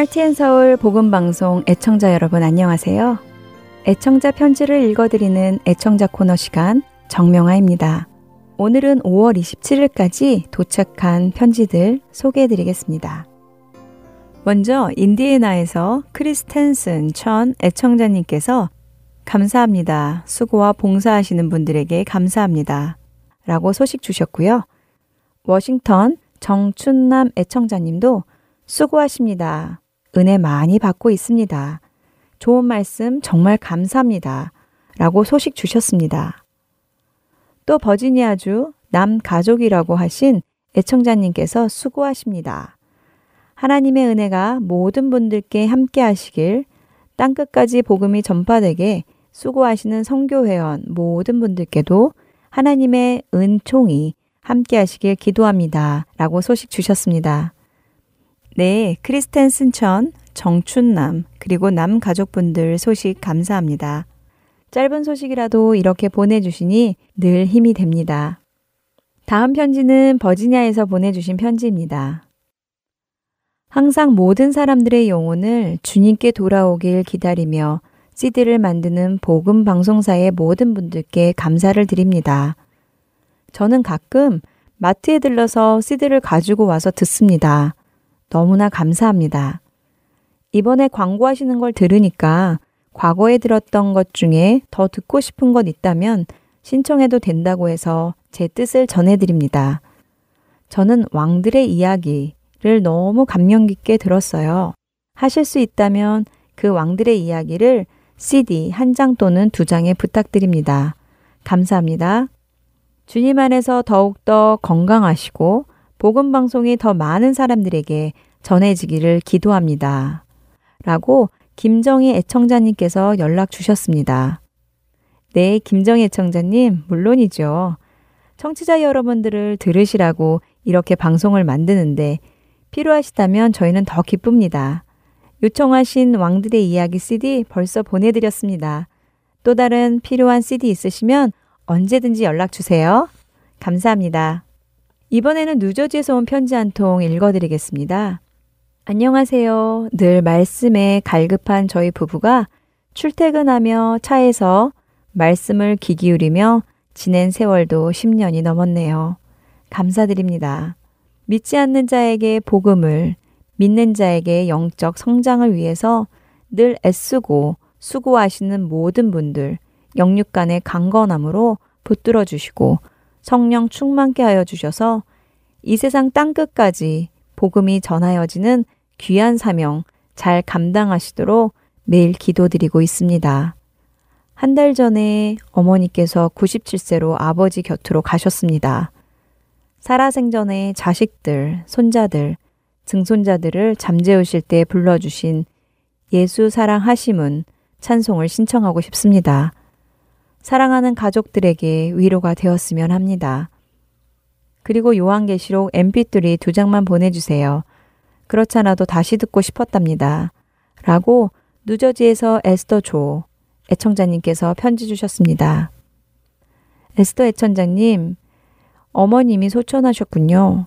할티앤서울 복음 방송 애청자 여러분 안녕하세요. 애청자 편지를 읽어드리는 애청자 코너 시간 정명아입니다. 오늘은 5월 27일까지 도착한 편지들 소개해드리겠습니다. 먼저 인디애나에서 크리스텐슨 천 애청자님께서 감사합니다. 수고와 봉사하시는 분들에게 감사합니다. 라고 소식 주셨고요. 워싱턴 정춘남 애청자님도 수고하십니다. 은혜 많이 받고 있습니다. 좋은 말씀 정말 감사합니다. 라고 소식 주셨습니다. 또 버지니아주 남 가족이라고 하신 애청자님께서 수고하십니다. 하나님의 은혜가 모든 분들께 함께 하시길 땅끝까지 복음이 전파되게 수고하시는 성교회원 모든 분들께도 하나님의 은총이 함께 하시길 기도합니다. 라고 소식 주셨습니다. 네, 크리스텐슨천, 정춘남, 그리고 남 가족분들 소식 감사합니다. 짧은 소식이라도 이렇게 보내주시니 늘 힘이 됩니다. 다음 편지는 버지니아에서 보내주신 편지입니다. 항상 모든 사람들의 영혼을 주님께 돌아오길 기다리며 CD를 만드는 복음 방송사의 모든 분들께 감사를 드립니다. 저는 가끔 마트에 들러서 CD를 가지고 와서 듣습니다. 너무나 감사합니다. 이번에 광고하시는 걸 들으니까 과거에 들었던 것 중에 더 듣고 싶은 것 있다면 신청해도 된다고 해서 제 뜻을 전해드립니다. 저는 왕들의 이야기를 너무 감명 깊게 들었어요. 하실 수 있다면 그 왕들의 이야기를 CD 한 장 또는 두 장에 부탁드립니다. 감사합니다. 주님 안에서 더욱더 건강하시고 복음 방송이 더 많은 사람들에게 전해지기를 기도합니다. 라고 김정희 애청자님께서 연락 주셨습니다. 네, 김정희 애청자님, 물론이죠. 청취자 여러분들을 들으시라고 이렇게 방송을 만드는데 필요하시다면 저희는 더 기쁩니다. 요청하신 왕들의 이야기 CD 벌써 보내드렸습니다. 또 다른 필요한 CD 있으시면 언제든지 연락 주세요. 감사합니다. 이번에는 뉴저지에서 온 편지 한 통 읽어드리겠습니다. 안녕하세요. 늘 말씀에 갈급한 저희 부부가 출퇴근하며 차에서 말씀을 귀 기울이며 지낸 세월도 10년이 넘었네요. 감사드립니다. 믿지 않는 자에게 복음을, 믿는 자에게 영적 성장을 위해서 늘 애쓰고 수고하시는 모든 분들, 영육간의 강건함으로 붙들어 주시고 성령 충만케 하여 주셔서 이 세상 땅 끝까지 복음이 전하여지는 귀한 사명 잘 감당하시도록 매일 기도드리고 있습니다. 한 달 전에 어머니께서 97세로 아버지 곁으로 가셨습니다. 살아생전에 자식들, 손자들, 증손자들을 잠재우실 때 불러주신 예수 사랑하심은 찬송을 신청하고 싶습니다. 사랑하는 가족들에게 위로가 되었으면 합니다. 그리고 요한계시록 mp3 두 장만 보내주세요. 그렇잖아도 다시 듣고 싶었답니다. 라고 누저지에서 에스더 조 애청자님께서 편지 주셨습니다. 에스더 애청자님, 어머님이 소천하셨군요.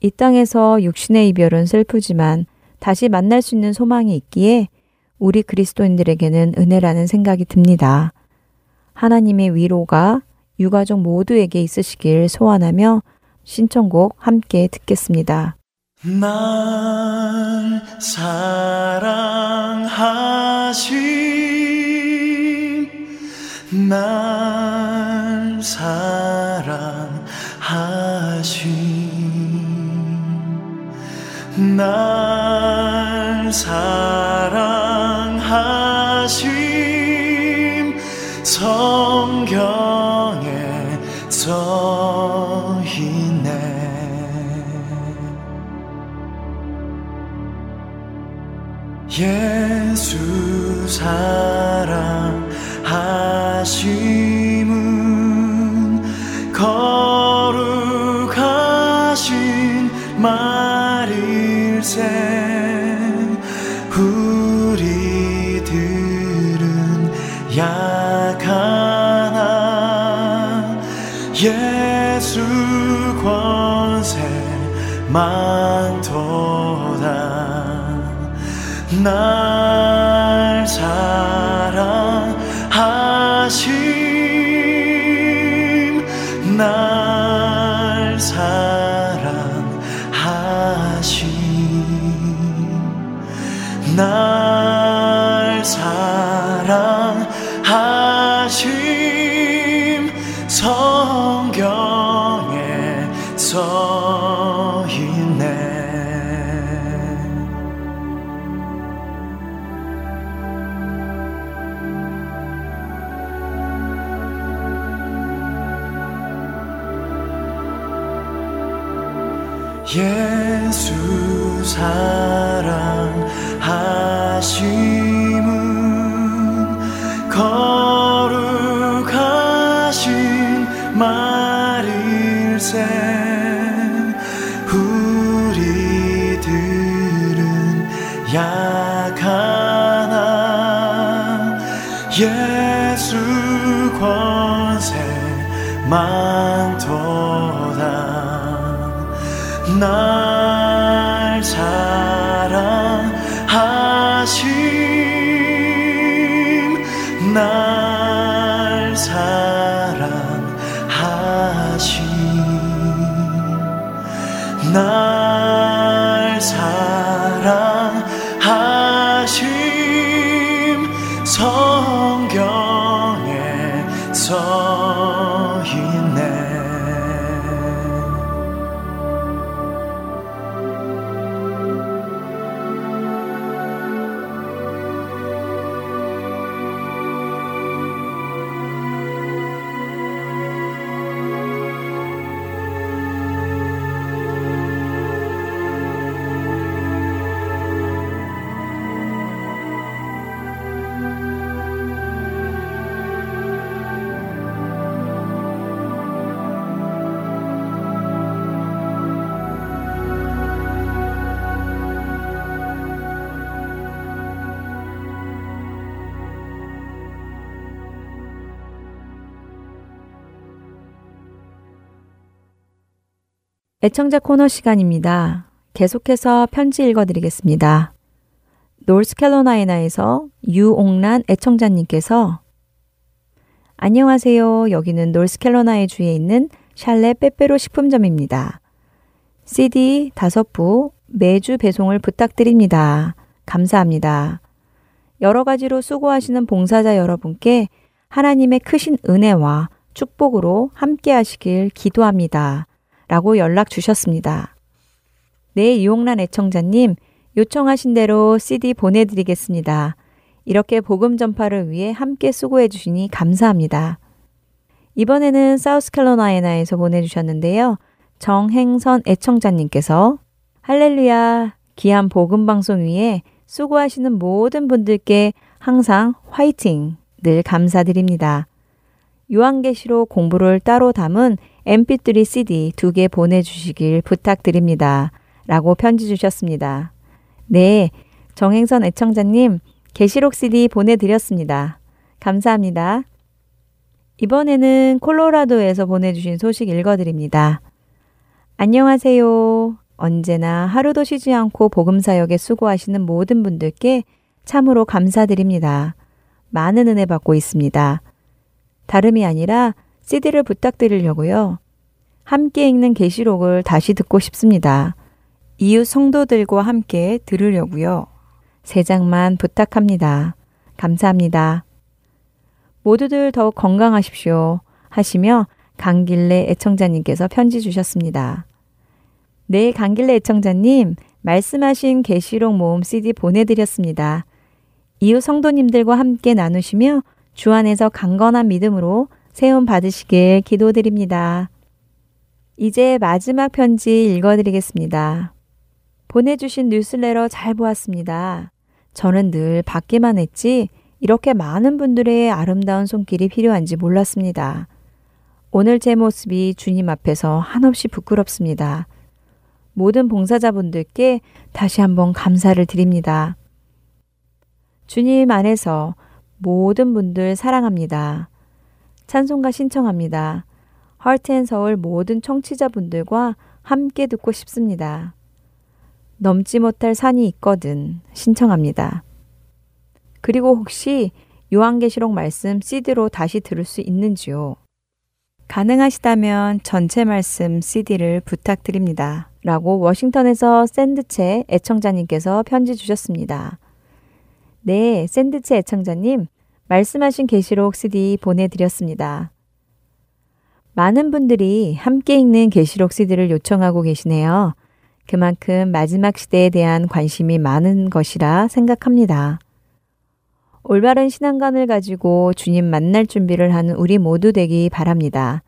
이 땅에서 육신의 이별은 슬프지만 다시 만날 수 있는 소망이 있기에 우리 그리스도인들에게는 은혜라는 생각이 듭니다. 하나님의 위로가 유가족 모두에게 있으시길 소원하며 신청곡 함께 듣겠습니다. 날 사랑하심 날 사랑하심 날 사랑 성경에 써 예수 사랑하 권 애청자 코너 시간입니다. 계속해서 편지 읽어드리겠습니다. 노스캐로라이나에서 유옥란 애청자님께서 안녕하세요. 여기는 노스캐로라이 주에 있는 샬레 빼빼로 식품점입니다. CD 다섯 부 매주 배송을 부탁드립니다. 감사합니다. 여러 가지로 수고하시는 봉사자 여러분께 하나님의 크신 은혜와 축복으로 함께 하시길 기도합니다. 라고 연락 주셨습니다. 네, 이용란 애청자님, 요청하신 대로 CD 보내드리겠습니다. 이렇게 복음 전파를 위해 함께 수고해 주시니 감사합니다. 이번에는 사우스캐로라이나에서 보내주셨는데요. 정행선 애청자님께서 할렐루야 귀한 복음 방송 위에 수고하시는 모든 분들께 항상 화이팅 늘 감사드립니다. 요한계시록 공부를 따로 담은 mp3 cd 두 개 보내주시길 부탁드립니다. 라고 편지 주셨습니다. 네, 정행선 애청자님 계시록 CD 보내드렸습니다. 감사합니다. 이번에는 콜로라도에서 보내주신 소식 읽어드립니다. 안녕하세요. 언제나 하루도 쉬지 않고 복음사역에 수고하시는 모든 분들께 참으로 감사드립니다. 많은 은혜 받고 있습니다. 다름이 아니라 CD를 부탁드리려고요. 함께 읽는 계시록을 다시 듣고 싶습니다. 이웃 성도들과 함께 들으려고요. 세 장만 부탁합니다. 감사합니다. 모두들 더욱 건강하십시오. 하시며 강길래 애청자님께서 편지 주셨습니다. 네, 강길래 애청자님, 말씀하신 계시록 모음 CD 보내드렸습니다. 이웃 성도님들과 함께 나누시며 주 안에서 강건한 믿음으로 세움 받으시길 기도드립니다. 이제 마지막 편지 읽어드리겠습니다. 보내주신 뉴스레터 잘 보았습니다. 저는 늘 받기만 했지 이렇게 많은 분들의 아름다운 손길이 필요한지 몰랐습니다. 오늘 제 모습이 주님 앞에서 한없이 부끄럽습니다. 모든 봉사자분들께 다시 한번 감사를 드립니다. 주님 안에서 모든 분들 사랑합니다. 찬송가 신청합니다. 헐트앤서울 모든 청취자분들과 함께 듣고 싶습니다. 넘지 못할 산이 있거든 신청합니다. 그리고 혹시 요한계시록 말씀 CD로 다시 들을 수 있는지요? 가능하시다면 전체 말씀 CD를 부탁드립니다. 라고 워싱턴에서 샌드체 애청자님께서 편지 주셨습니다. 네, 샌드체 애청자님, 말씀하신 계시록 CD 보내드렸습니다. 많은 분들이 함께 읽는 계시록 CD를 요청하고 계시네요. 그만큼 마지막 시대에 대한 관심이 많은 것이라 생각합니다. 올바른 신앙관을 가지고 주님 만날 준비를 하는 우리 모두 되기 바랍니다.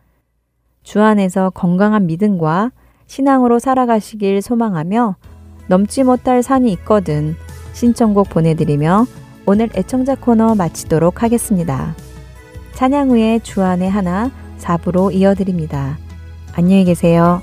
주 안에서 건강한 믿음과 신앙으로 살아가시길 소망하며 넘지 못할 산이 있거든 신청곡 보내드리며 오늘 애청자 코너 마치도록 하겠습니다. 찬양 후에 주안의 하나 4부로 이어드립니다. 안녕히 계세요.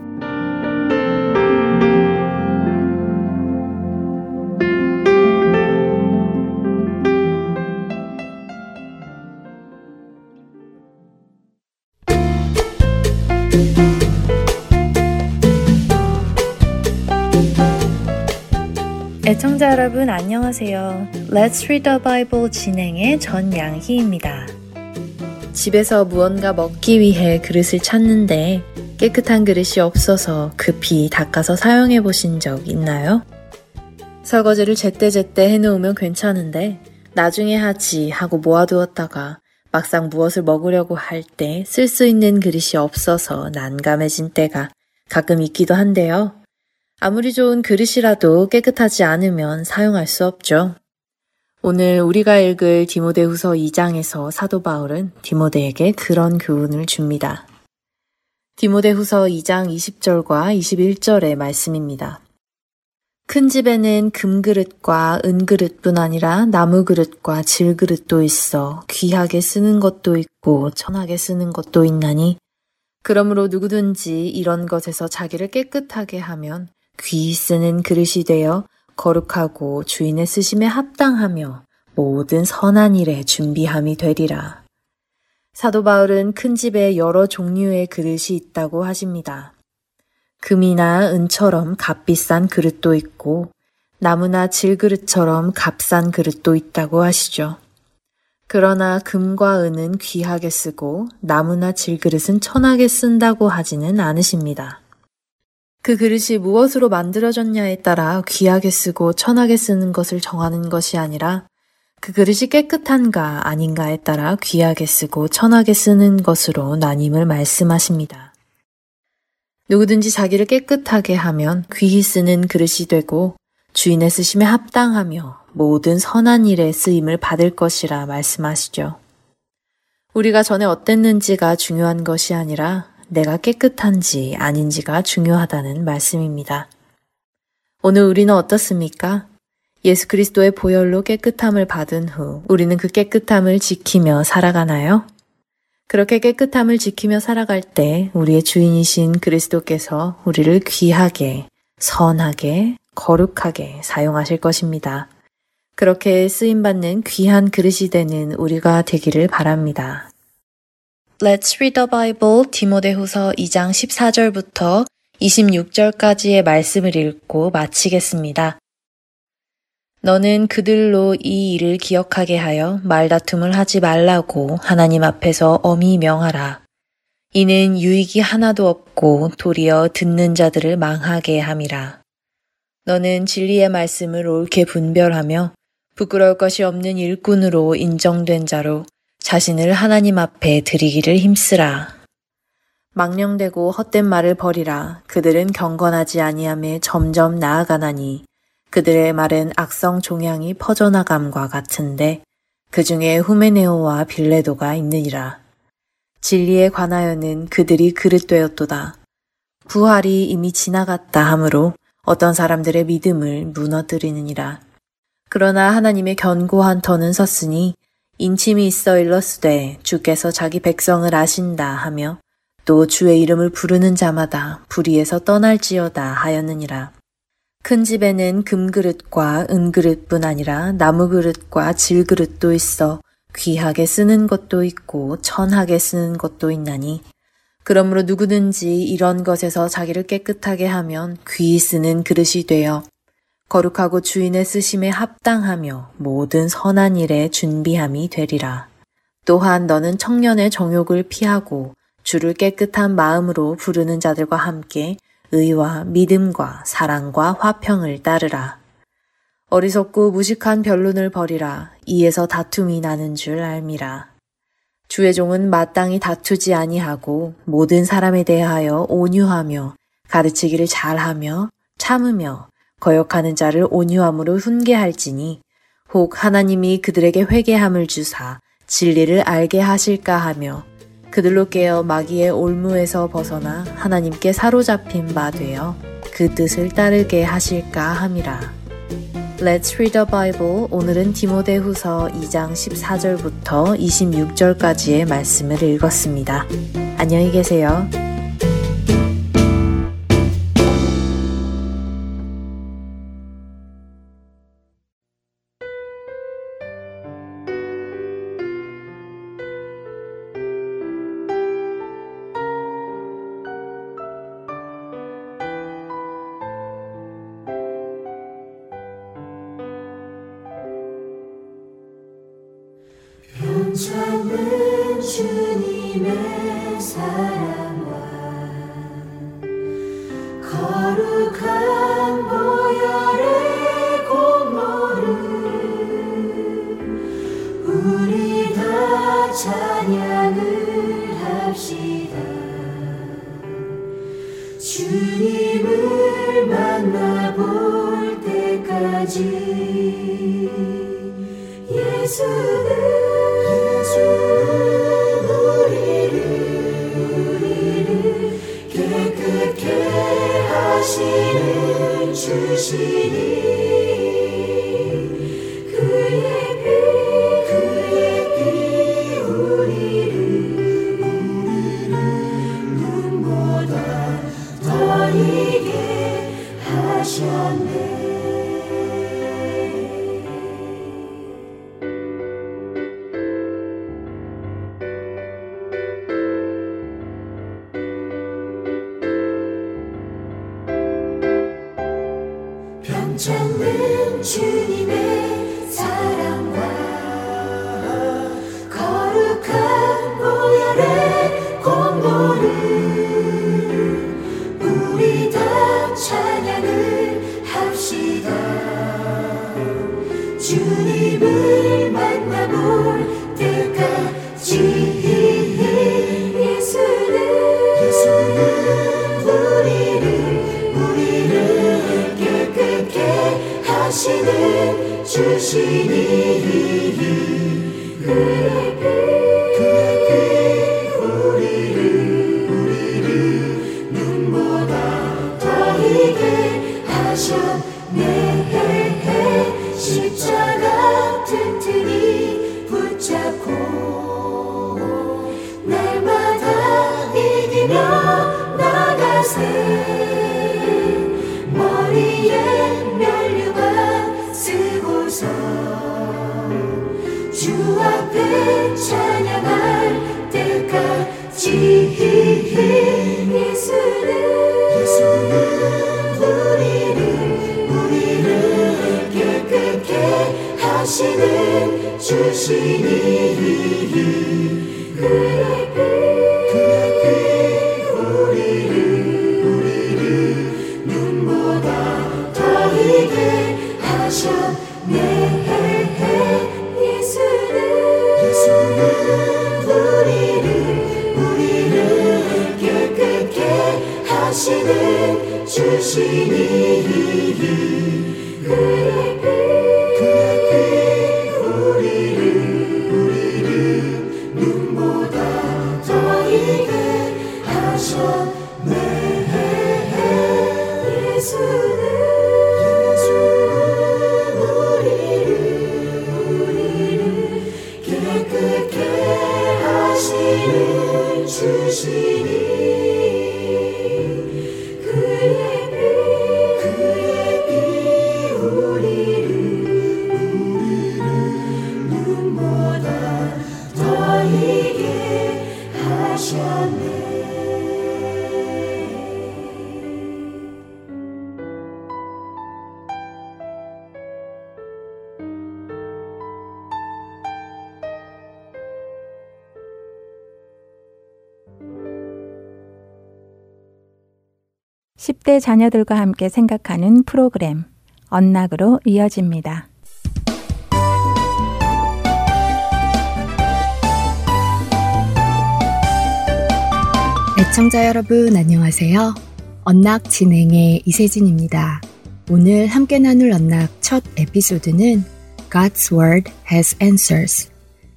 애청자 여러분 안녕하세요. Let's Read the Bible 진행의 전양희입니다. 집에서 무언가 먹기 위해 그릇을 찾는데 깨끗한 그릇이 없어서 급히 닦아서 사용해 보신 적 있나요? 설거지를 제때제때 해놓으면 괜찮은데 나중에 하지 하고 모아두었다가 막상 무엇을 먹으려고 할 때 쓸 수 있는 그릇이 없어서 난감해진 때가 가끔 있기도 한데요. 아무리 좋은 그릇이라도 깨끗하지 않으면 사용할 수 없죠. 오늘 우리가 읽을 디모데 후서 2장에서 사도 바울은 디모데에게 그런 교훈을 줍니다. 디모데 후서 2장 20절과 21절의 말씀입니다. 큰 집에는 금그릇과 은그릇뿐 아니라 나무그릇과 질그릇도 있어 귀하게 쓰는 것도 있고 천하게 쓰는 것도 있나니 그러므로 누구든지 이런 것에서 자기를 깨끗하게 하면 귀 쓰는 그릇이 되어 거룩하고 주인의 쓰심에 합당하며 모든 선한 일에 준비함이 되리라. 사도 바울은 큰 집에 여러 종류의 그릇이 있다고 하십니다. 금이나 은처럼 값비싼 그릇도 있고 나무나 질그릇처럼 값싼 그릇도 있다고 하시죠. 그러나 금과 은은 귀하게 쓰고 나무나 질그릇은 천하게 쓴다고 하지는 않으십니다. 그 그릇이 무엇으로 만들어졌냐에 따라 귀하게 쓰고 천하게 쓰는 것을 정하는 것이 아니라 그 그릇이 깨끗한가 아닌가에 따라 귀하게 쓰고 천하게 쓰는 것으로 나님을 말씀하십니다. 누구든지 자기를 깨끗하게 하면 귀히 쓰는 그릇이 되고 주인의 쓰심에 합당하며 모든 선한 일에 쓰임을 받을 것이라 말씀하시죠. 우리가 전에 어땠는지가 중요한 것이 아니라 내가 깨끗한지 아닌지가 중요하다는 말씀입니다. 오늘 우리는 어떻습니까? 예수 그리스도의 보혈로 깨끗함을 받은 후 우리는 그 깨끗함을 지키며 살아가나요? 그렇게 깨끗함을 지키며 살아갈 때 우리의 주인이신 그리스도께서 우리를 귀하게, 선하게, 거룩하게 사용하실 것입니다. 그렇게 쓰임받는 귀한 그릇이 되는 우리가 되기를 바랍니다. Let's read the Bible 디모데후서 2장 14절부터 26절까지의 말씀을 읽고 마치겠습니다. 너는 그들로 이 일을 기억하게 하여 말다툼을 하지 말라고 하나님 앞에서 엄히 명하라. 이는 유익이 하나도 없고 도리어 듣는 자들을 망하게 함이라. 너는 진리의 말씀을 옳게 분별하며 부끄러울 것이 없는 일꾼으로 인정된 자로 자신을 하나님 앞에 드리기를 힘쓰라. 망령되고 헛된 말을 버리라. 그들은 경건하지 아니함에 점점 나아가나니 그들의 말은 악성 종양이 퍼져나감과 같은데 그 중에 후메네오와 빌레도가 있느니라. 진리에 관하여는 그들이 그릇되었도다. 부활이 이미 지나갔다 하므로 어떤 사람들의 믿음을 무너뜨리느니라. 그러나 하나님의 견고한 터는 섰으니 인침이 있어 일렀으되 주께서 자기 백성을 아신다 하며 또 주의 이름을 부르는 자마다 불의에서 떠날지어다 하였느니라. 큰 집에는 금그릇과 은그릇뿐 아니라 나무그릇과 질그릇도 있어 귀하게 쓰는 것도 있고 천하게 쓰는 것도 있나니 그러므로 누구든지 이런 것에서 자기를 깨끗하게 하면 귀히 쓰는 그릇이 되어 거룩하고 주인의 쓰심에 합당하며 모든 선한 일에 준비함이 되리라. 또한 너는 청년의 정욕을 피하고 주를 깨끗한 마음으로 부르는 자들과 함께 의와 믿음과 사랑과 화평을 따르라. 어리석고 무식한 변론을 버리라. 이에서 다툼이 나는 줄 알미라. 주의 종은 마땅히 다투지 아니하고 모든 사람에 대하여 온유하며 가르치기를 잘하며 참으며 거역하는 자를 온유함으로 훈계할지니 혹 하나님이 그들에게 회개함을 주사 진리를 알게 하실까 하며 그들로 깨어 마귀의 올무에서 벗어나 하나님께 사로잡힌 바 되어 그 뜻을 따르게 하실까 함이라. Let's read the Bible. 오늘은 디모데후서 2장 14절부터 26절까지의 말씀을 읽었습니다. 안녕히 계세요. 주님의 사랑과 거룩한 주시니. 10대 자녀들과 함께 생각하는 프로그램 언락으로 이어집니다. 애청자 여러분 안녕하세요. 언락 진행의 이세진입니다. 오늘 함께 나눌 언락 첫 에피소드는 God's Word has answers.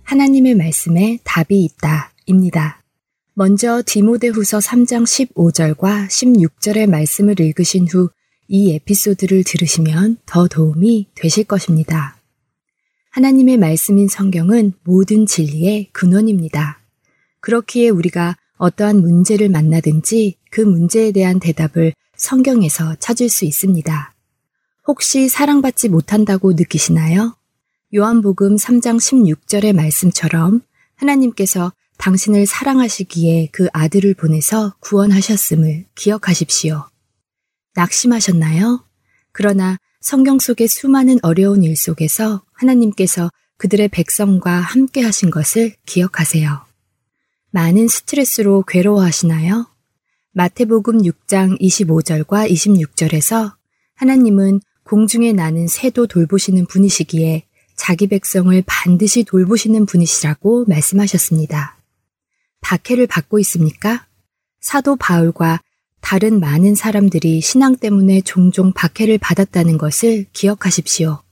하나님의 말씀에 답이 있다. 입니다. 먼저 디모데후서 3장 15절과 16절의 말씀을 읽으신 후 이 에피소드를 들으시면 더 도움이 되실 것입니다. 하나님의 말씀인 성경은 모든 진리의 근원입니다. 그렇기에 우리가 어떠한 문제를 만나든지 그 문제에 대한 대답을 성경에서 찾을 수 있습니다. 혹시 사랑받지 못한다고 느끼시나요? 요한복음 3장 16절의 말씀처럼 하나님께서 당신을 사랑하시기에 그 아들을 보내서 구원하셨음을 기억하십시오. 낙심하셨나요? 그러나 성경 속의 수많은 어려운 일 속에서 하나님께서 그들의 백성과 함께 하신 것을 기억하세요. 많은 스트레스로 괴로워하시나요? 마태복음 6장 25절과 26절에서 하나님은 공중에 나는 새도 돌보시는 분이시기에 자기 백성을 반드시 돌보시는 분이시라고 말씀하셨습니다. 박해를 받고 있습니까? 사도 바울과 다른 많은 사람들이 신앙 때문에 종종 박해를 받았다는 것을 기억하십시오.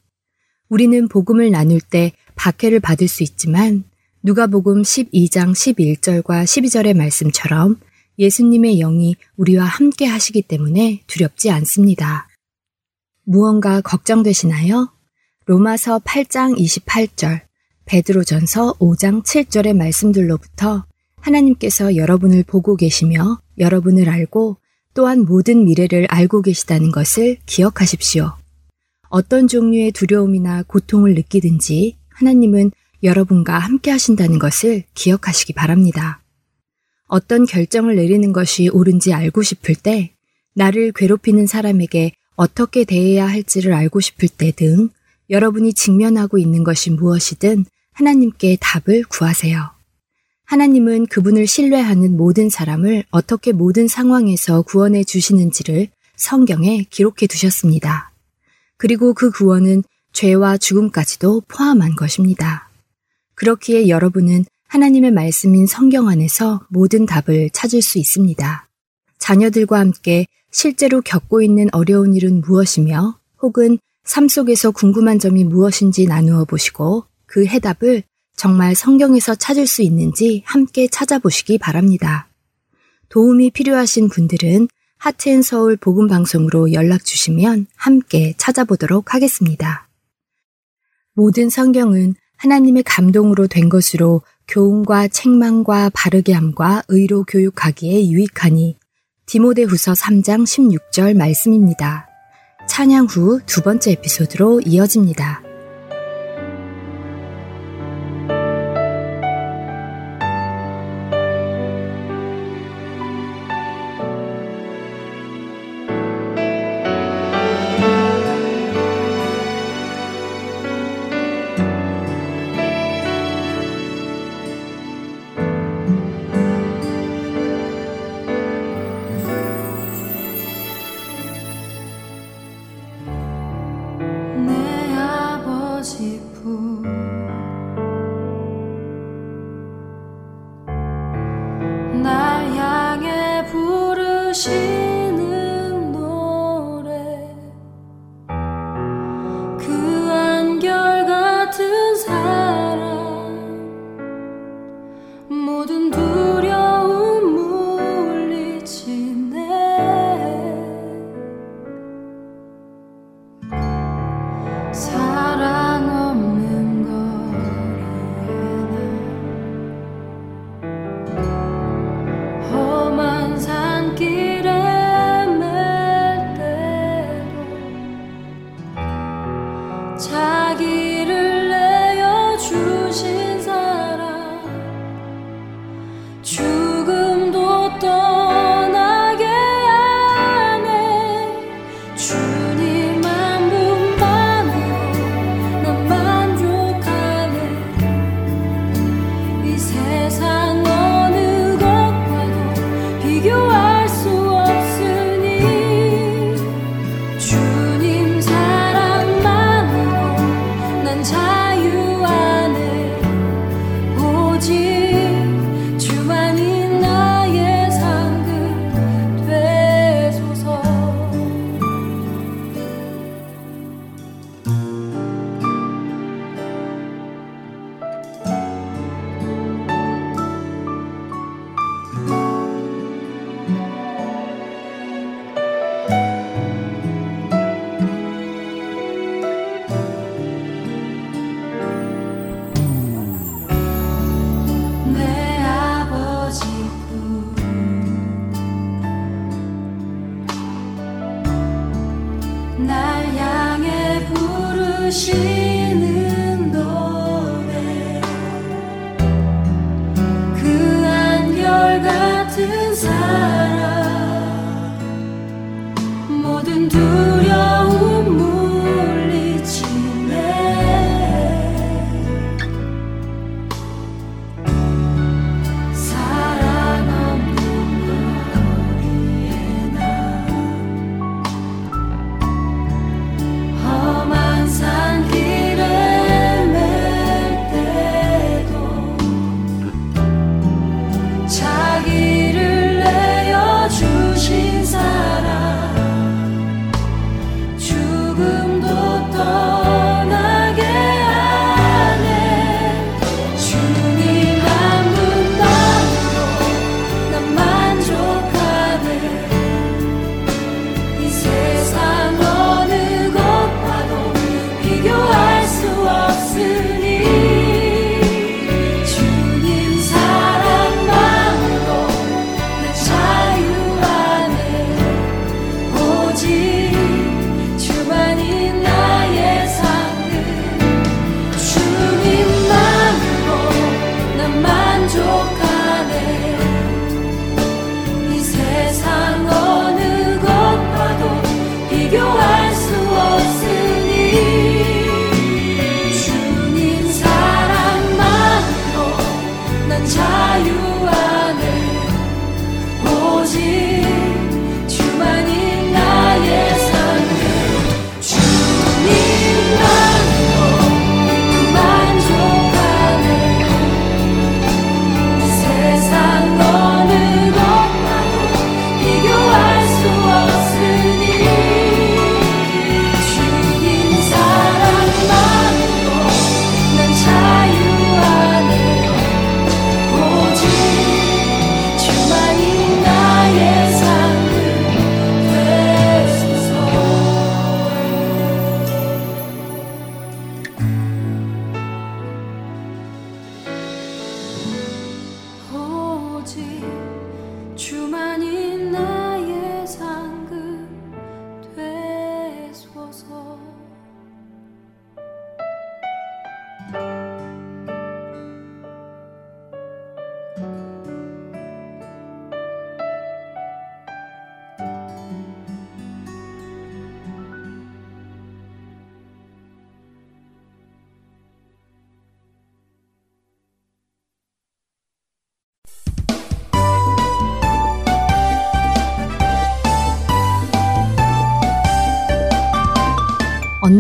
우리는 복음을 나눌 때 박해를 받을 수 있지만 누가복음 12장 11절과 12절의 말씀처럼 예수님의 영이 우리와 함께 하시기 때문에 두렵지 않습니다. 무언가 걱정되시나요? 로마서 8장 28절, 베드로전서 5장 7절의 말씀들로부터 하나님께서 여러분을 보고 계시며 여러분을 알고 또한 모든 미래를 알고 계시다는 것을 기억하십시오. 어떤 종류의 두려움이나 고통을 느끼든지 하나님은 여러분과 함께 하신다는 것을 기억하시기 바랍니다. 어떤 결정을 내리는 것이 옳은지 알고 싶을 때, 나를 괴롭히는 사람에게 어떻게 대해야 할지를 알고 싶을 때 등 여러분이 직면하고 있는 것이 무엇이든 하나님께 답을 구하세요. 하나님은 그분을 신뢰하는 모든 사람을 어떻게 모든 상황에서 구원해 주시는지를 성경에 기록해 두셨습니다. 그리고 그 구원은 죄와 죽음까지도 포함한 것입니다. 그렇기에 여러분은 하나님의 말씀인 성경 안에서 모든 답을 찾을 수 있습니다. 자녀들과 함께 실제로 겪고 있는 어려운 일은 무엇이며 혹은 삶 속에서 궁금한 점이 무엇인지 나누어 보시고 그 해답을 정말 성경에서 찾을 수 있는지 함께 찾아보시기 바랍니다. 도움이 필요하신 분들은 하트앤서울 복음방송으로 연락 주시면 함께 찾아보도록 하겠습니다. 모든 성경은 하나님의 감동으로 된 것으로 교훈과 책망과 바르게 함과 의로 교육하기에 유익하니 디모데후서 3장 16절 말씀입니다. 찬양 후 두 번째 에피소드로 이어집니다.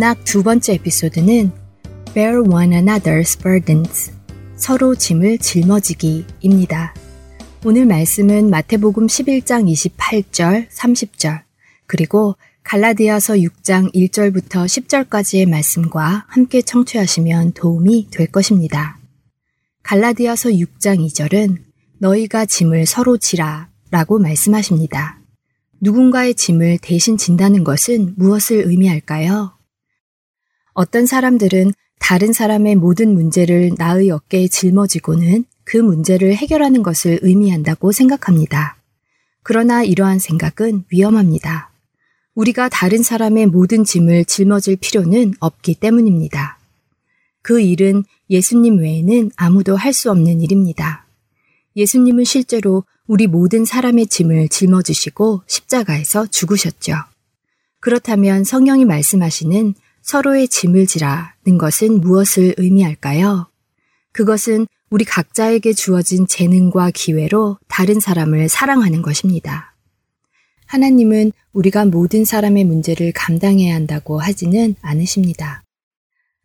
언락 두 번째 에피소드는 Bear one another's burdens. 서로 짐을 짊어지기입니다. 오늘 말씀은 마태복음 11장 28절, 30절, 그리고 갈라디아서 6장 1절부터 10절까지의 말씀과 함께 청취하시면 도움이 될 것입니다. 갈라디아서 6장 2절은 너희가 짐을 서로 지라 라고 말씀하십니다. 누군가의 짐을 대신 진다는 것은 무엇을 의미할까요? 어떤 사람들은 다른 사람의 모든 문제를 나의 어깨에 짊어지고는 그 문제를 해결하는 것을 의미한다고 생각합니다. 그러나 이러한 생각은 위험합니다. 우리가 다른 사람의 모든 짐을 짊어질 필요는 없기 때문입니다. 그 일은 예수님 외에는 아무도 할 수 없는 일입니다. 예수님은 실제로 우리 모든 사람의 짐을 짊어지시고 십자가에서 죽으셨죠. 그렇다면 성령이 말씀하시는 서로의 짐을 지라는 것은 무엇을 의미할까요? 그것은 우리 각자에게 주어진 재능과 기회로 다른 사람을 사랑하는 것입니다. 하나님은 우리가 모든 사람의 문제를 감당해야 한다고 하지는 않으십니다.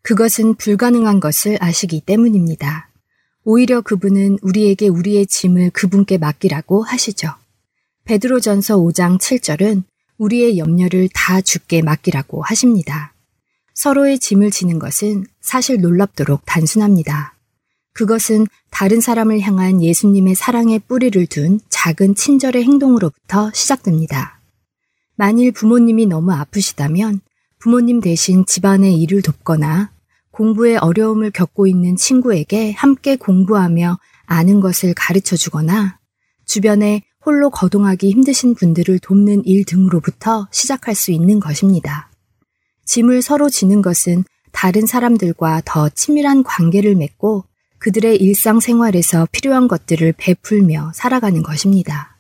그것은 불가능한 것을 아시기 때문입니다. 오히려 그분은 우리에게 우리의 짐을 그분께 맡기라고 하시죠. 베드로전서 5장 7절은 우리의 염려를 다 주께 맡기라고 하십니다. 서로의 짐을 지는 것은 사실 놀랍도록 단순합니다. 그것은 다른 사람을 향한 예수님의 사랑의 뿌리를 둔 작은 친절의 행동으로부터 시작됩니다. 만일 부모님이 너무 아프시다면 부모님 대신 집안의 일을 돕거나 공부에 어려움을 겪고 있는 친구에게 함께 공부하며 아는 것을 가르쳐 주거나 주변에 홀로 거동하기 힘드신 분들을 돕는 일 등으로부터 시작할 수 있는 것입니다. 짐을 서로 지는 것은 다른 사람들과 더 친밀한 관계를 맺고 그들의 일상생활에서 필요한 것들을 베풀며 살아가는 것입니다.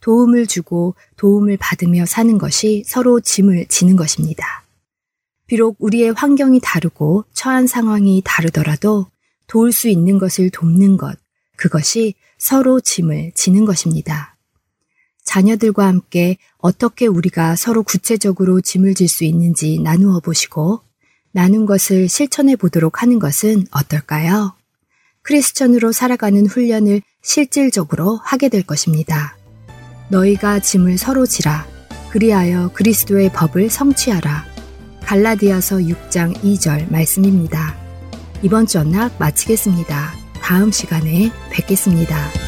도움을 주고 도움을 받으며 사는 것이 서로 짐을 지는 것입니다. 비록 우리의 환경이 다르고 처한 상황이 다르더라도 도울 수 있는 것을 돕는 것, 그것이 서로 짐을 지는 것입니다. 자녀들과 함께 어떻게 우리가 서로 구체적으로 짐을 질 수 있는지 나누어 보시고 나눈 것을 실천해 보도록 하는 것은 어떨까요? 크리스천으로 살아가는 훈련을 실질적으로 하게 될 것입니다. 너희가 짐을 서로 지라. 그리하여 그리스도의 법을 성취하라. 갈라디아서 6장 2절 말씀입니다. 이번 주 언락 마치겠습니다. 다음 시간에 뵙겠습니다.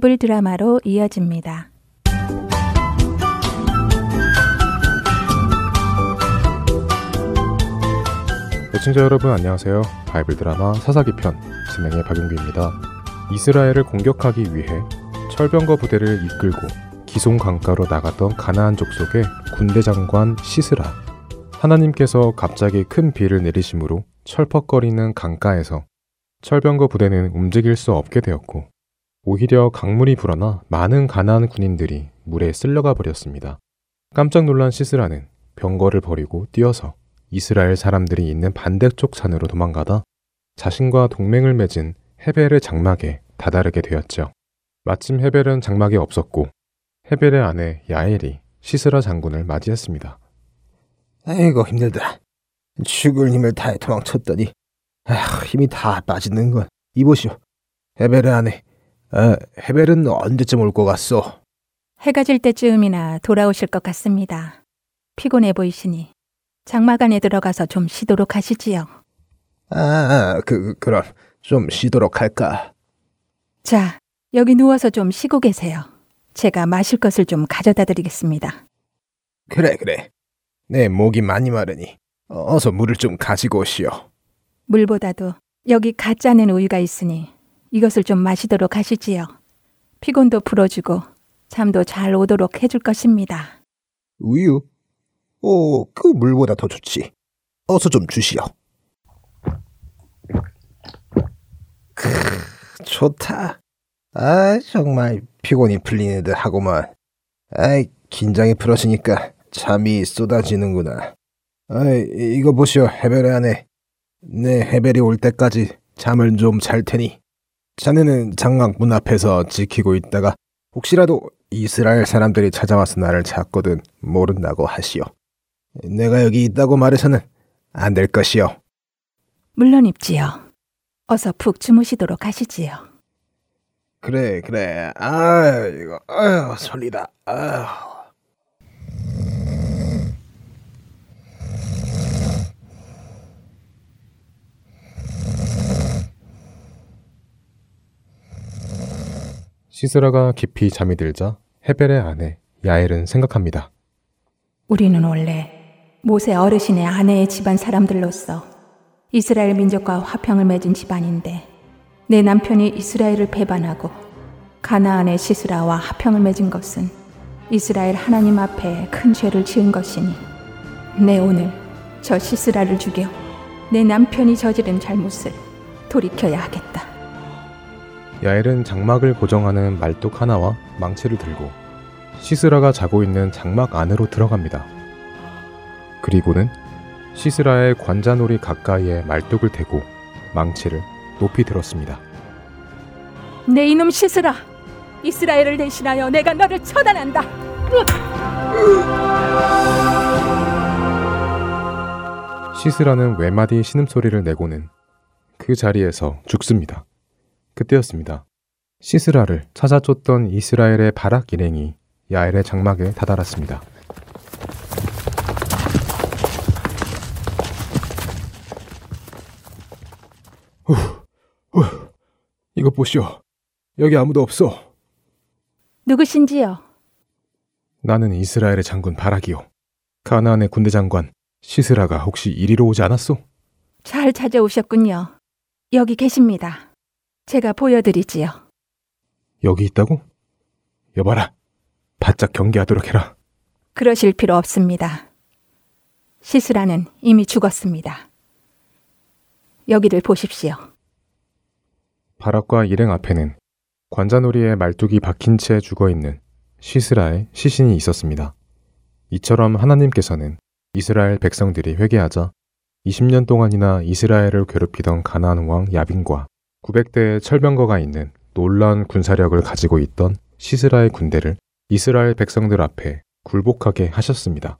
바이블 드라마로 이어집니다. 애청자 여러분 안녕하세요. 바이블 드라마 사사기 편 진행의 박용규입니다. 이스라엘을 공격하기 위해 철병거 부대를 이끌고 기손 강가로 나갔던 가나안 족속의 군대 장관 시스라. 하나님께서 갑자기 큰 비를 내리심으로 철퍽거리는 강가에서 철병거 부대는 움직일 수 없게 되었고 오히려 강물이 불어나 많은 가나안 군인들이 물에 쓸려가 버렸습니다. 깜짝 놀란 시스라는 병거를 버리고 뛰어서 이스라엘 사람들이 있는 반대쪽 산으로 도망가다 자신과 동맹을 맺은 헤벨의 장막에 다다르게 되었죠. 마침 헤벨은 장막에 없었고 헤벨의 아내 야엘이 시스라 장군을 맞이했습니다. 아이고 힘들다. 죽을 힘을 다해 도망쳤더니 아휴, 힘이 다 빠지는 건 이보시오. 헤벨의 아내 아, 헤벨은 언제쯤 올 것 같소? 해가 질 때쯤이나 돌아오실 것 같습니다. 피곤해 보이시니 장막 안에 들어가서 좀 쉬도록 하시지요. 아, 그 그럼 좀 쉬도록 할까? 자, 여기 누워서 좀 쉬고 계세요. 제가 마실 것을 좀 가져다 드리겠습니다. 그래 그래. 내 목이 많이 마르니 어서 물을 좀 가지고 오시오. 물보다도 여기 갓 짜낸 우유가 있으니 이것을 좀 마시도록 하시지요. 피곤도 풀어주고 잠도 잘 오도록 해줄 것입니다. 우유? 오, 그 물보다 더 좋지. 어서 좀 주시오. 크, 좋다. 아, 정말 피곤이 풀리는 듯 하고만. 아이, 긴장이 풀어지니까 잠이 쏟아지는구나. 아이, 이거 보시오, 해벨의 아내. 내 해벨이 올 때까지 잠을 좀 잘 테니 자네는 장막 문 앞에서 지키고 있다가 혹시라도 이스라엘 사람들이 찾아와서 나를 찾거든 모른다고 하시오. 내가 여기 있다고 말해서는 안 될 것이오. 물론 입지요. 어서 푹 주무시도록 하시지요. 그래 그래. 아 이거 아유 설리다. 아유. 시스라가 깊이 잠이 들자 헤벨의 아내 야엘은 생각합니다. 우리는 원래 모세 어르신의 아내의 집안 사람들로서 이스라엘 민족과 화평을 맺은 집안인데 내 남편이 이스라엘을 배반하고 가나안의 시스라와 화평을 맺은 것은 이스라엘 하나님 앞에 큰 죄를 지은 것이니 내 오늘 저 시스라를 죽여 내 남편이 저지른 잘못을 돌이켜야 하겠다. 야엘은 장막을 고정하는 말뚝 하나와 망치를 들고 시스라가 자고 있는 장막 안으로 들어갑니다. 그리고는 시스라의 관자놀이 가까이에 말뚝을 대고 망치를 높이 들었습니다. 내 이놈 시스라! 이스라엘을 대신하여 내가 너를 처단한다! 시스라는 외마디 신음소리를 내고는 그 자리에서 죽습니다. 그때였습니다. 시스라를 찾아 쫓던 이스라엘의 바락 일행이 야엘의 장막에 다다랐습니다. 후, 후, 이것 보시오. 여기 아무도 없어. 누구신지요? 나는 이스라엘의 장군 바락이요. 가나안의 군대 장관 시스라가 혹시 이리로 오지 않았소? 잘 찾아오셨군요. 여기 계십니다. 제가 보여드리지요. 여기 있다고? 여봐라. 바짝 경계하도록 해라. 그러실 필요 없습니다. 시스라는 이미 죽었습니다. 여기를 보십시오. 바락과 일행 앞에는 관자놀이에 말뚝이 박힌 채 죽어 있는 시스라의 시신이 있었습니다. 이처럼 하나님께서는 이스라엘 백성들이 회개하자 20년 동안이나 이스라엘을 괴롭히던 가나안 왕 야빈과 900대의 철병거가 있는 놀라운 군사력을 가지고 있던 시스라의 군대를 이스라엘 백성들 앞에 굴복하게 하셨습니다.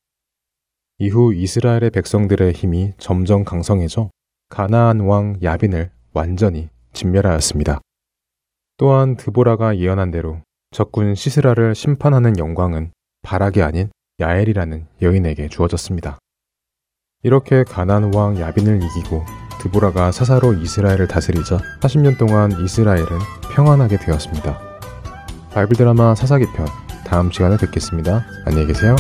이후 이스라엘의 백성들의 힘이 점점 강성해져 가나안 왕 야빈을 완전히 진멸하였습니다. 또한 드보라가 예언한 대로 적군 시스라를 심판하는 영광은 바락이 아닌 야엘이라는 여인에게 주어졌습니다. 이렇게 가나안 왕 야빈을 이기고 드보라가 사사로 이스라엘을 다스리자 40년 동안 이스라엘은 평안하게 되었습니다. 바이블 드라마 사사기 편 다음 시간에 뵙겠습니다. 안녕히 계세요.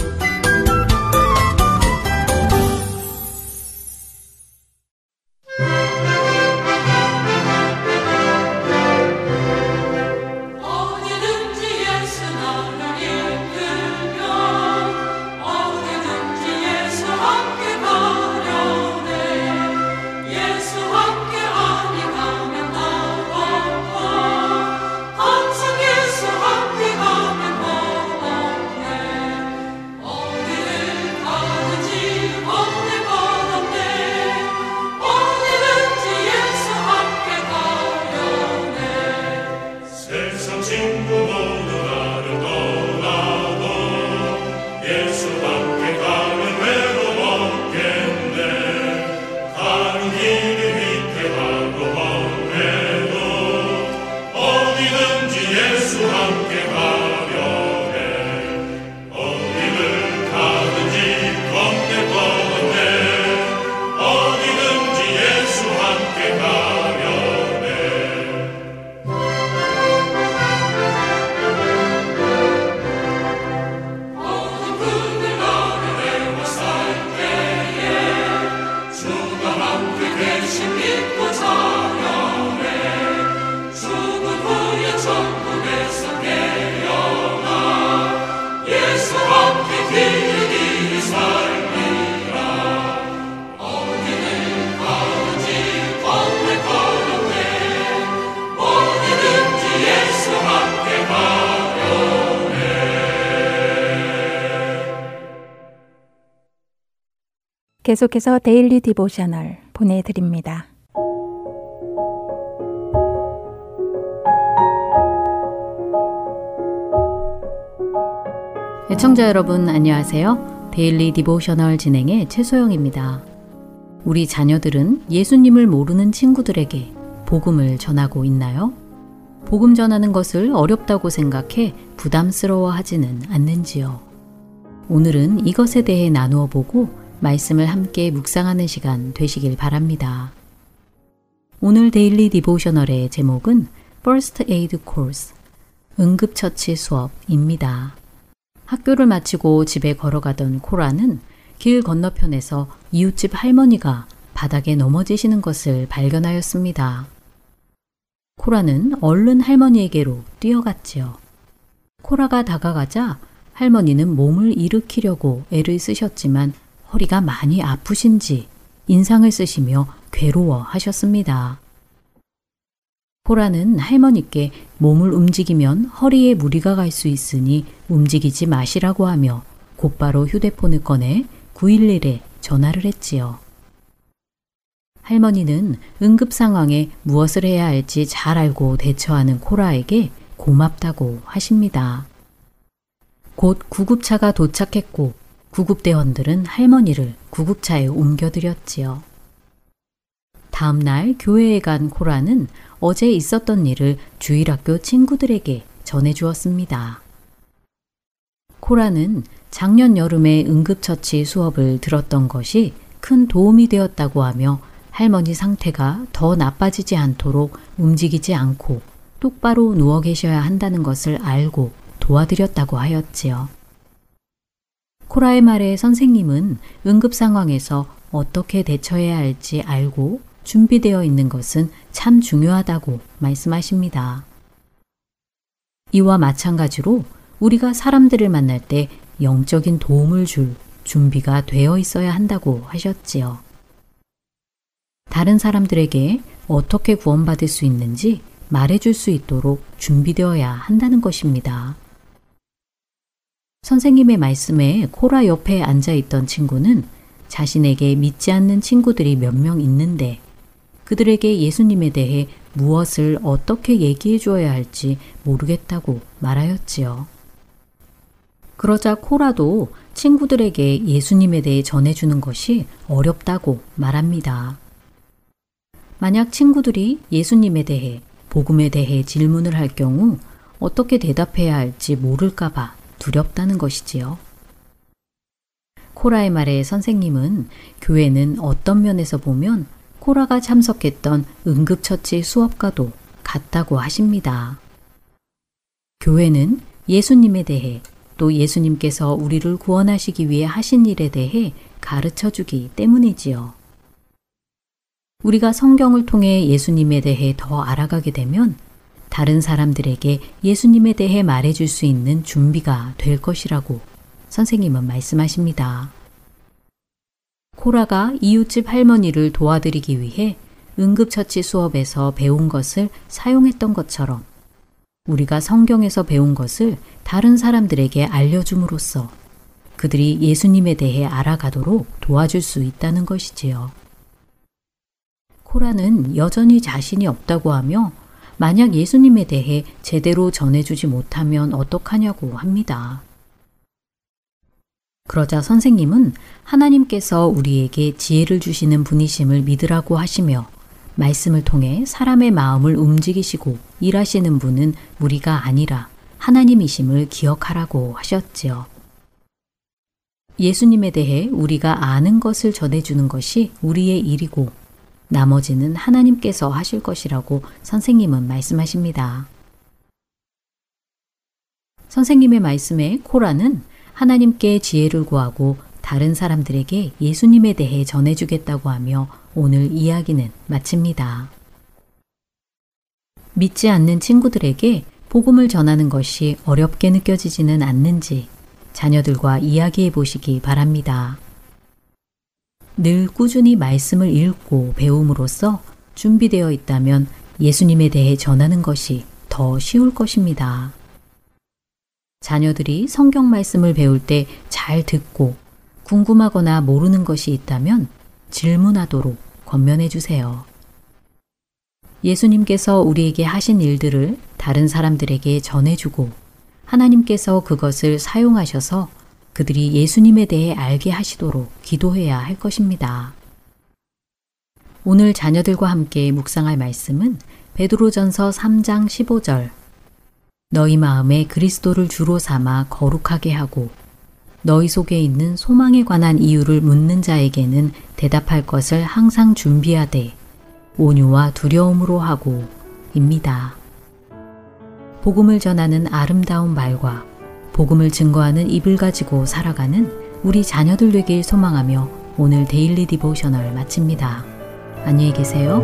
계속해서 Daily Devotional 보내드립니다. 애청자 여러분 안녕하세요. Daily Devotional 진행의 최소영입니다. 우리 자녀들은 예수님을 모르는 친구들에게 복음을 전하고 있나요? 복음 전하는 것을 어렵다고 생각해 부담스러워 하지는 않는지요. 오늘은 이것에 대해 나누어 보고 말씀을 함께 묵상하는 시간 되시길 바랍니다. 오늘 Daily Devotional의 제목은 First Aid Course 응급처치 수업입니다. 학교를 마치고 집에 걸어가던 코라는 길 건너편에서 이웃집 할머니가 바닥에 넘어지시는 것을 발견하였습니다. 코라는 얼른 할머니에게로 뛰어갔지요. 코라가 다가가자 할머니는 몸을 일으키려고 애를 쓰셨지만 허리가 많이 아프신지 인상을 쓰시며 괴로워 하셨습니다. 코라는 할머니께 몸을 움직이면 허리에 무리가 갈 수 있으니 움직이지 마시라고 하며 곧바로 휴대폰을 꺼내 911에 전화를 했지요. 할머니는 응급 상황에 무엇을 해야 할지 잘 알고 대처하는 코라에게 고맙다고 하십니다. 곧 구급차가 도착했고 구급대원들은 할머니를 구급차에 옮겨드렸지요. 다음 날 교회에 간 코라는 어제 있었던 일을 주일학교 친구들에게 전해주었습니다. 코라는 작년 여름에 응급처치 수업을 들었던 것이 큰 도움이 되었다고 하며 할머니 상태가 더 나빠지지 않도록 움직이지 않고 똑바로 누워 계셔야 한다는 것을 알고 도와드렸다고 하였지요. 코라의 말에 선생님은 응급 상황에서 어떻게 대처해야 할지 알고 준비되어 있는 것은 참 중요하다고 말씀하십니다. 이와 마찬가지로 우리가 사람들을 만날 때 영적인 도움을 줄 준비가 되어 있어야 한다고 하셨지요. 다른 사람들에게 어떻게 구원받을 수 있는지 말해줄 수 있도록 준비되어야 한다는 것입니다. 선생님의 말씀에 코라 옆에 앉아 있던 친구는 자신에게 믿지 않는 친구들이 몇 명 있는데 그들에게 예수님에 대해 무엇을 어떻게 얘기해 주어야 할지 모르겠다고 말하였지요. 그러자 코라도 친구들에게 예수님에 대해 전해주는 것이 어렵다고 말합니다. 만약 친구들이 예수님에 대해, 복음에 대해 질문을 할 경우 어떻게 대답해야 할지 모를까봐 두렵다는 것이지요. 코라의 말에 선생님은 교회는 어떤 면에서 보면 코라가 참석했던 응급처치 수업과도 같다고 하십니다. 교회는 예수님에 대해 또 예수님께서 우리를 구원하시기 위해 하신 일에 대해 가르쳐 주기 때문이지요. 우리가 성경을 통해 예수님에 대해 더 알아가게 되면 다른 사람들에게 예수님에 대해 말해줄 수 있는 준비가 될 것이라고 선생님은 말씀하십니다. 코라가 이웃집 할머니를 도와드리기 위해 응급처치 수업에서 배운 것을 사용했던 것처럼 우리가 성경에서 배운 것을 다른 사람들에게 알려줌으로써 그들이 예수님에 대해 알아가도록 도와줄 수 있다는 것이지요. 코라는 여전히 자신이 없다고 하며 만약 예수님에 대해 제대로 전해주지 못하면 어떡하냐고 합니다. 그러자 선생님은 하나님께서 우리에게 지혜를 주시는 분이심을 믿으라고 하시며 말씀을 통해 사람의 마음을 움직이시고 일하시는 분은 우리가 아니라 하나님이심을 기억하라고 하셨지요. 예수님에 대해 우리가 아는 것을 전해주는 것이 우리의 일이고 나머지는 하나님께서 하실 것이라고 선생님은 말씀하십니다. 선생님의 말씀에 코라는 하나님께 지혜를 구하고 다른 사람들에게 예수님에 대해 전해주겠다고 하며 오늘 이야기는 마칩니다. 믿지 않는 친구들에게 복음을 전하는 것이 어렵게 느껴지지는 않는지 자녀들과 이야기해 보시기 바랍니다. 늘 꾸준히 말씀을 읽고 배움으로써 준비되어 있다면 예수님에 대해 전하는 것이 더 쉬울 것입니다. 자녀들이 성경 말씀을 배울 때 잘 듣고 궁금하거나 모르는 것이 있다면 질문하도록 권면해 주세요. 예수님께서 우리에게 하신 일들을 다른 사람들에게 전해주고 하나님께서 그것을 사용하셔서 그들이 예수님에 대해 알게 하시도록 기도해야 할 것입니다. 오늘 자녀들과 함께 묵상할 말씀은 베드로전서 3장 15절 너희 마음에 그리스도를 주로 삼아 거룩하게 하고 너희 속에 있는 소망에 관한 이유를 묻는 자에게는 대답할 것을 항상 준비하되 온유와 두려움으로 하고 입니다. 복음을 전하는 아름다운 말과 복음을 증거하는 입을 가지고 살아가는 우리 자녀들 되길 소망하며 오늘 Daily Devotional 마칩니다. 안녕히 계세요.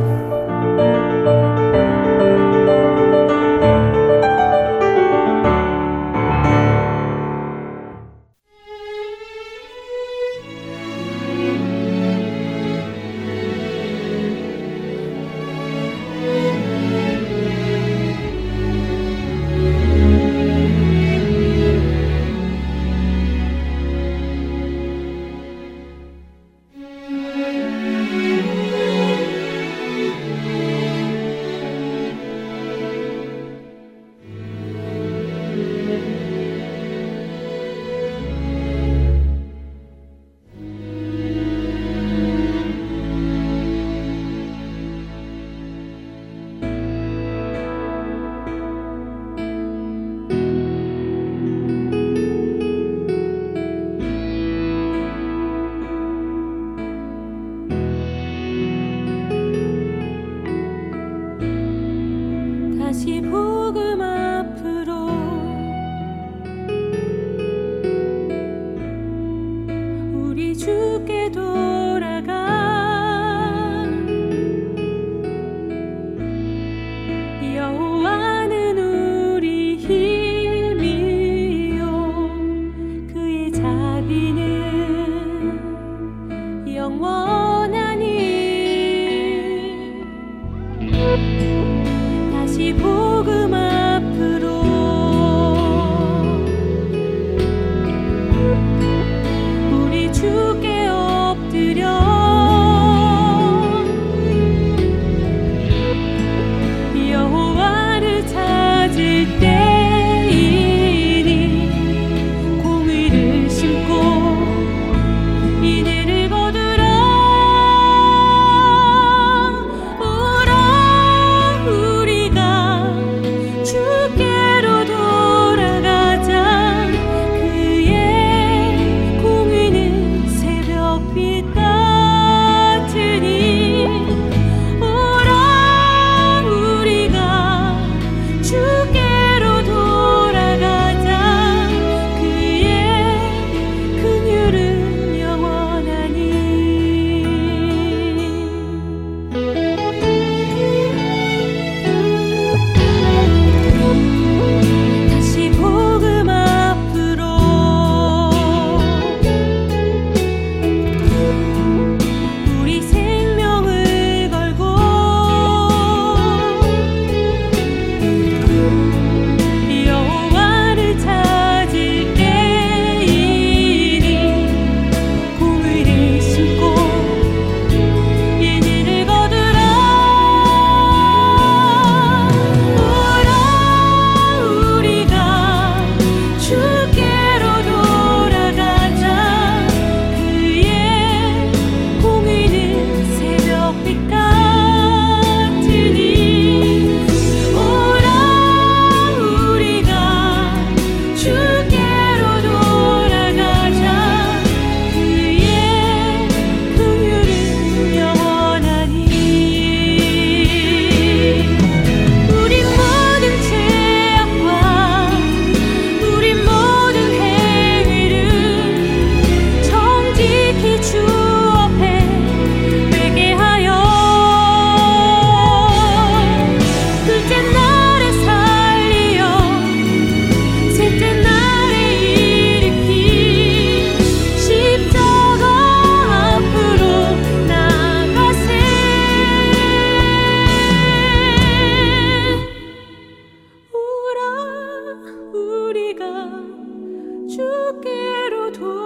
주께로 돌아